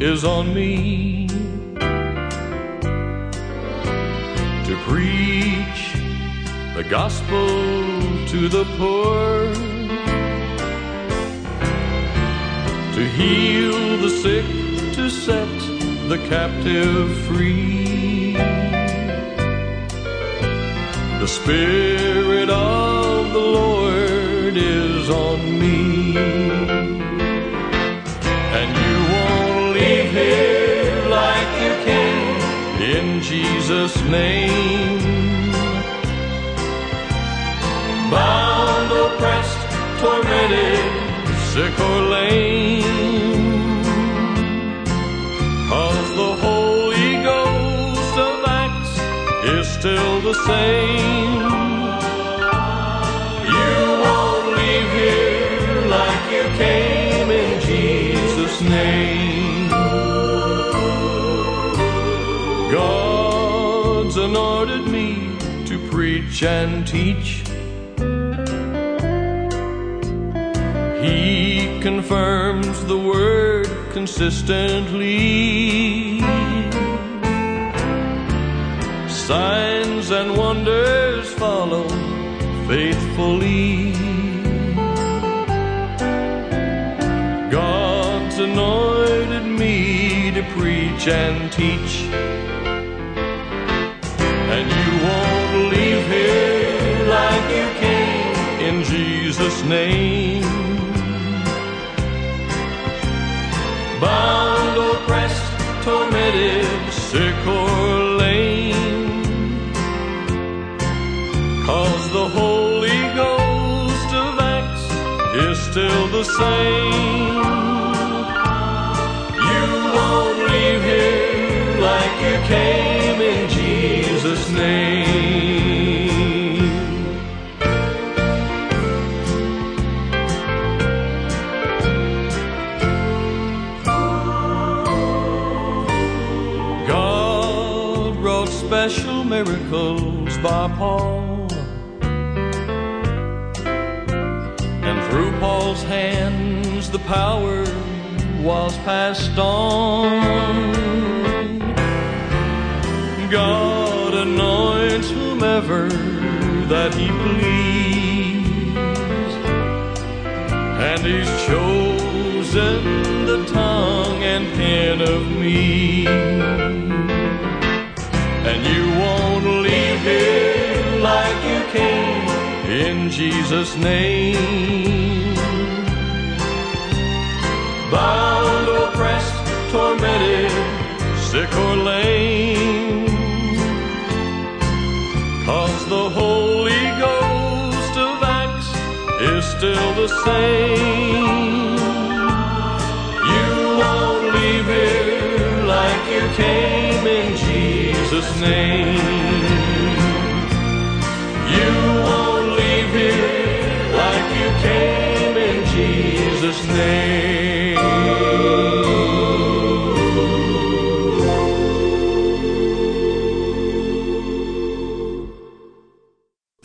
Is on me to preach the gospel to the poor, to heal the sick, to set the captive free. The Spirit of the Lord is on me. Jesus' name. Bound, oppressed, tormented, sick or lame. Cause the Holy Ghost of Acts is still the same. Preach and teach. He confirms the word consistently. Signs and wonders follow faithfully. God's anointed me to preach and teach name. Bound, oppressed, tormented, sick or lame. Cause the Holy Ghost of Acts is still the same. You won't leave here like you came in Jesus' name. Special miracles by Paul. And through Paul's hands the power was passed on. God anoints whomever that he please, and he's chosen the tongue and pen of me. Jesus' name. Bound, oppressed, tormented, sick or lame. Cause the Holy Ghost of Acts is still the same. You won't leave here like you came in Jesus' name.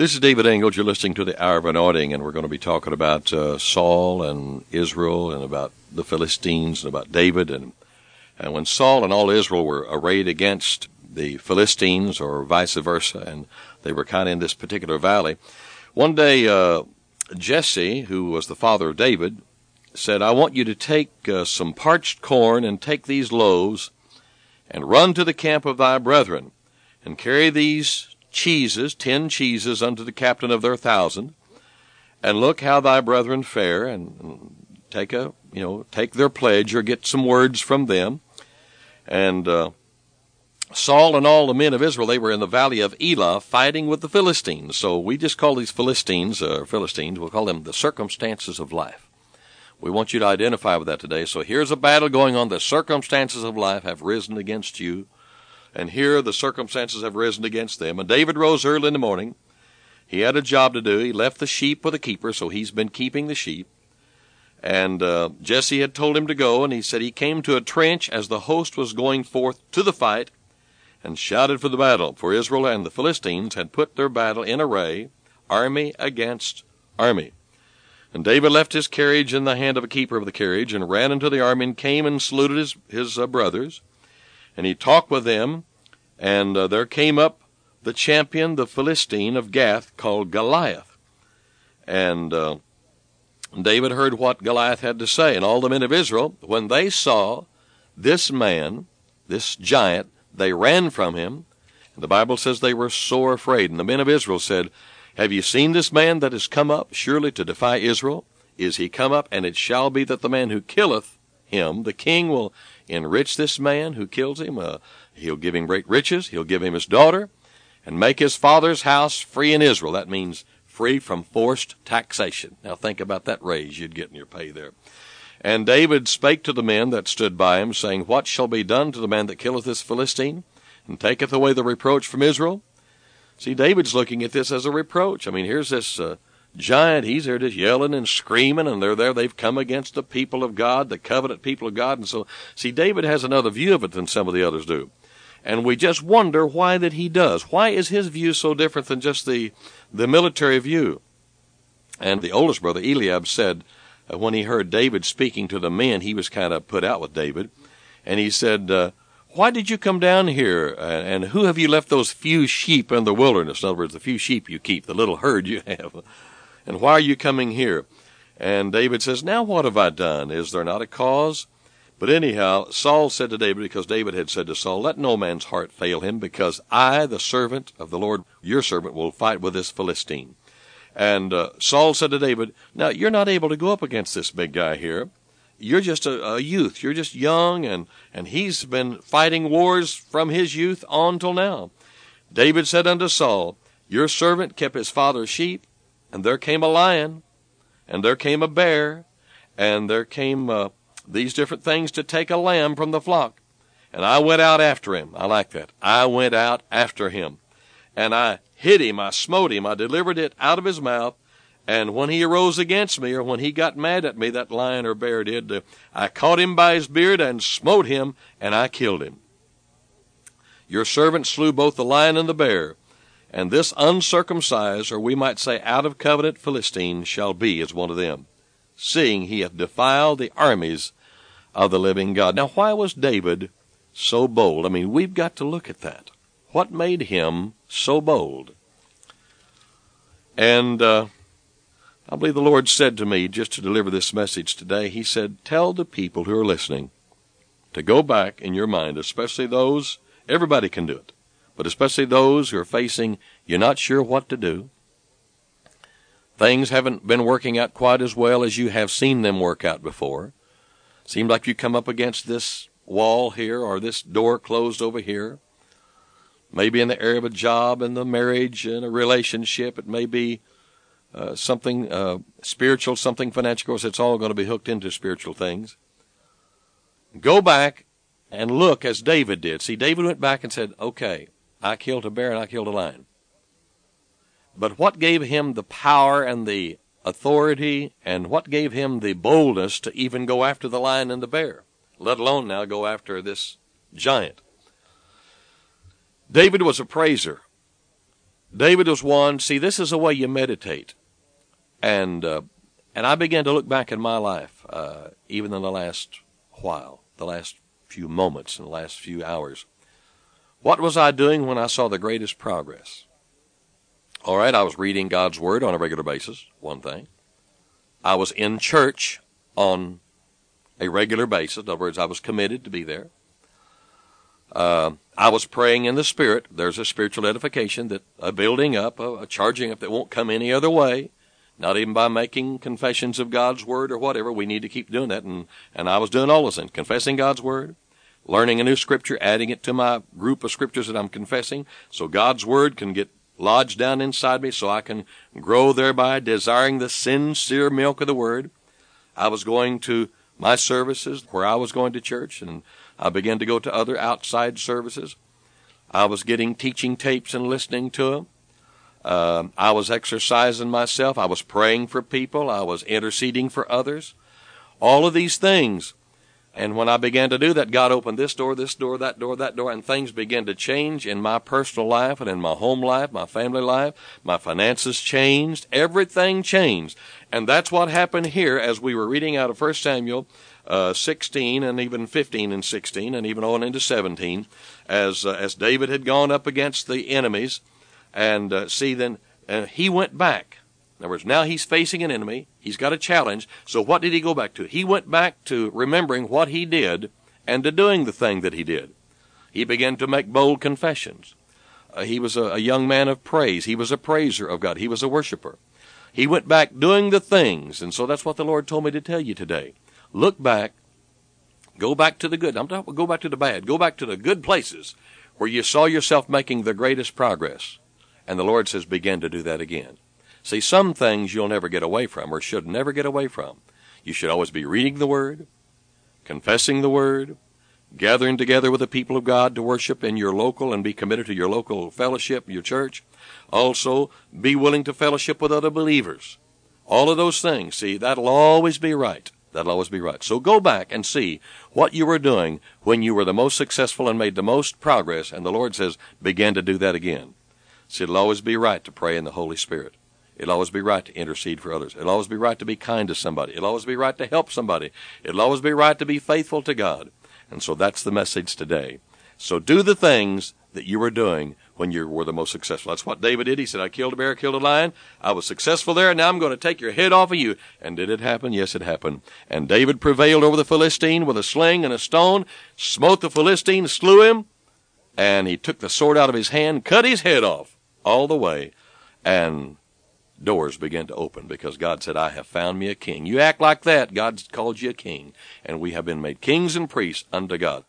This is David Ingles. You're listening to the Hour of Anointing, and we're going to be talking about uh, Saul and Israel, and about the Philistines, and about David, and and when Saul and all Israel were arrayed against the Philistines, or vice versa, and they were kind of in this particular valley. One day, uh, Jesse, who was the father of David, said, "I want you to take uh, some parched corn and take these loaves, and run to the camp of thy brethren, and carry these." Cheeses, ten cheeses unto the captain of their thousand, and look how thy brethren fare, and take a you know take their pledge or get some words from them. And uh, Saul and all the men of Israel they were in the valley of Elah fighting with the Philistines. So we just call these Philistines uh, Philistines. We'll call them the circumstances of life. We want you to identify with that today. So here's a battle going on. The circumstances of life have risen against you. And here the circumstances have risen against them. And David rose early in the morning. He had a job to do. He left the sheep with a keeper, so he's been keeping the sheep. And uh, Jesse had told him to go, and he said he came to a trench as the host was going forth to the fight and shouted for the battle. For Israel and the Philistines had put their battle in array, army against army. And David left his carriage in the hand of a keeper of the carriage, and ran into the army, and came and saluted his, his uh, brothers. And he talked with them, and uh, there came up the champion, the Philistine of Gath, called Goliath. And uh, David heard what Goliath had to say, and all the men of Israel, when they saw this man, this giant, they ran from him. And the Bible says they were sore afraid. And the men of Israel said, have you seen this man that is come up, surely to defy Israel? Is he come up? And it shall be that the man who killeth him, the king will enrich this man who kills him. Uh, he'll give him great riches. He'll give him his daughter and make his father's house free in Israel. That means free from forced taxation. Now think about that raise you'd get in your pay there. And David spake to the men that stood by him, saying, What shall be done to the man that killeth this Philistine, and taketh away the reproach from Israel? See, David's looking at this as a reproach. I mean, here's this uh, giant. He's there just yelling and screaming, and they're there. They've come against the people of God, the covenant people of God. And so, see, David has another view of it than some of the others do. And we just wonder why that he does. Why is his view so different than just the, the military view? And the oldest brother, Eliab, said, uh, when he heard David speaking to the men, he was kind of put out with David. And he said, uh, why did you come down here? And who have you left those few sheep in the wilderness? In other words, the few sheep you keep, the little herd you have. And why are you coming here? And David says, Now what have I done? Is there not a cause? But anyhow, Saul said to David, because David had said to Saul, Let no man's heart fail him, because I, the servant of the Lord, your servant, will fight with this Philistine. And uh, Saul said to David, Now you're not able to go up against this big guy here you're just a, a, youth. You're just young, and, and he's been fighting wars from his youth on till now. David said unto Saul, Your servant kept his father's sheep, and there came a lion, and there came a bear, and there came uh, these different things to take a lamb from the flock. And I went out after him. I like that. I went out after him. And I hit him, I smote him, I delivered it out of his mouth, and when he arose against me, or when he got mad at me, that lion or bear did, uh, I caught him by his beard and smote him, and I killed him. Your servant slew both the lion and the bear, and this uncircumcised, or we might say out of covenant Philistine, shall be as one of them, seeing he hath defiled the armies of the living God. Now, why was David so bold? I mean, we've got to look at that. What made him so bold? And, uh, I believe the Lord said to me just to deliver this message today, He said, Tell the people who are listening to go back in your mind, especially those, everybody can do it, but especially those who are facing, you're not sure what to do. Things haven't been working out quite as well as you have seen them work out before. Seems like you come up against this wall here or this door closed over here. Maybe in the area of a job, and the marriage, and a relationship. It may be uh, something uh, spiritual, something financial. Of course, it's all going to be hooked into spiritual things. Go back and look as David did. See, David went back and said, okay, I killed a bear and I killed a lion. But what gave him the power and the authority and what gave him the boldness to even go after the lion and the bear, let alone now go after this giant? David was a praiser. David was one. See, this is the way you meditate and uh, and I began to look back in my life, uh, even in the last while, the last few moments, in the last few hours. What was I doing when I saw the greatest progress? All right, I was reading God's Word on a regular basis, one thing. I was in church on a regular basis. In other words, I was committed to be there. Uh, I was praying in the Spirit. There's a spiritual edification that a building up, a, a charging up that won't come any other way not even by making confessions of God's word or whatever. We need to keep doing that. And, and I was doing all this things, confessing God's word, learning a new scripture, adding it to my group of scriptures that I'm confessing, so God's word can get lodged down inside me, so I can grow thereby, desiring the sincere milk of the word. I was going to my services where I was going to church, and I began to go to other outside services. I was getting teaching tapes and listening to them. Uh, I was exercising myself. I was praying for people. I was interceding for others. All of these things. And when I began to do that, God opened this door, this door, that door, that door, and things began to change in my personal life and in my home life, my family life. My finances changed. Everything changed. And that's what happened here as we were reading out of 1 Samuel uh, 16 and even 15 and 16 and even on into 17 as, uh, as David had gone up against the enemies and uh, see, then uh, he went back. In other words, now he's facing an enemy. He's got a challenge. So what did he go back to? He went back to remembering what he did and to doing the thing that he did. He began to make bold confessions. Uh, he was a, a young man of praise. He was a praiser of God. He was a worshiper. He went back doing the things. And so that's what the Lord told me to tell you today. Look back. Go back to the good. I'm talking go back to the bad. Go back to the good places where you saw yourself making the greatest progress. And the Lord says, begin to do that again. See, some things you'll never get away from or should never get away from. You should always be reading the Word, confessing the Word, gathering together with the people of God to worship in your local and be committed to your local fellowship, your church. Also, be willing to fellowship with other believers. All of those things, see, that'll always be right. That'll always be right. So go back and see what you were doing when you were the most successful and made the most progress, and the Lord says, begin to do that again. See, it'll always be right to pray in the Holy Spirit. It'll always be right to intercede for others. It'll always be right to be kind to somebody. It'll always be right to help somebody. It'll always be right to be faithful to God. And so that's the message today. So do the things that you were doing when you were the most successful. That's what David did. He said, I killed a bear, killed a lion. I was successful there, and now I'm going to take your head off of you. And did it happen? Yes, it happened. And David prevailed over the Philistine with a sling and a stone, smote the Philistine, slew him, and he took the sword out of his hand, cut his head off all the way, and doors begin to open because God said, I have found me a king. You act like that, God's called you a king, and we have been made kings and priests unto God.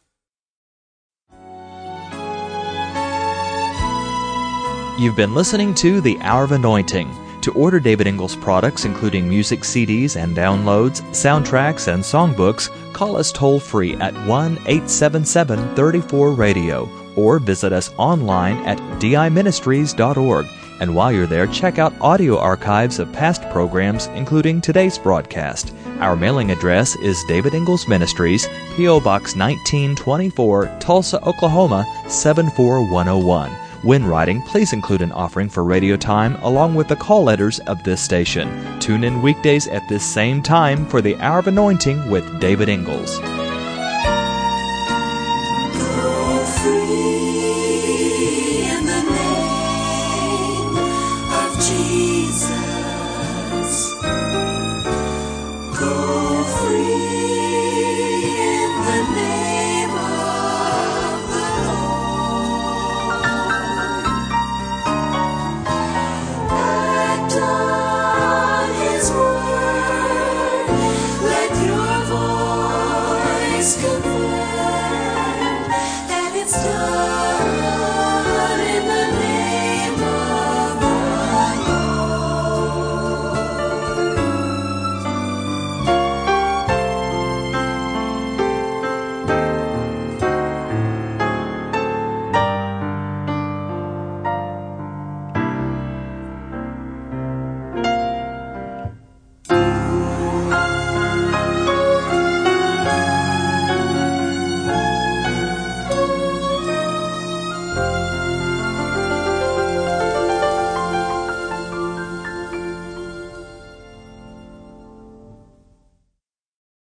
You've been listening to The Hour of Anointing. To order David Ingles products, including music CDs and downloads, soundtracks, and songbooks, call us toll free at 1 877 34 Radio or visit us online at diministries.org. And while you're there, check out audio archives of past programs, including today's broadcast. Our mailing address is David Ingles Ministries, P.O. Box 1924, Tulsa, Oklahoma 74101. When writing, please include an offering for radio time along with the call letters of this station. Tune in weekdays at this same time for the Hour of Anointing with David Ingles.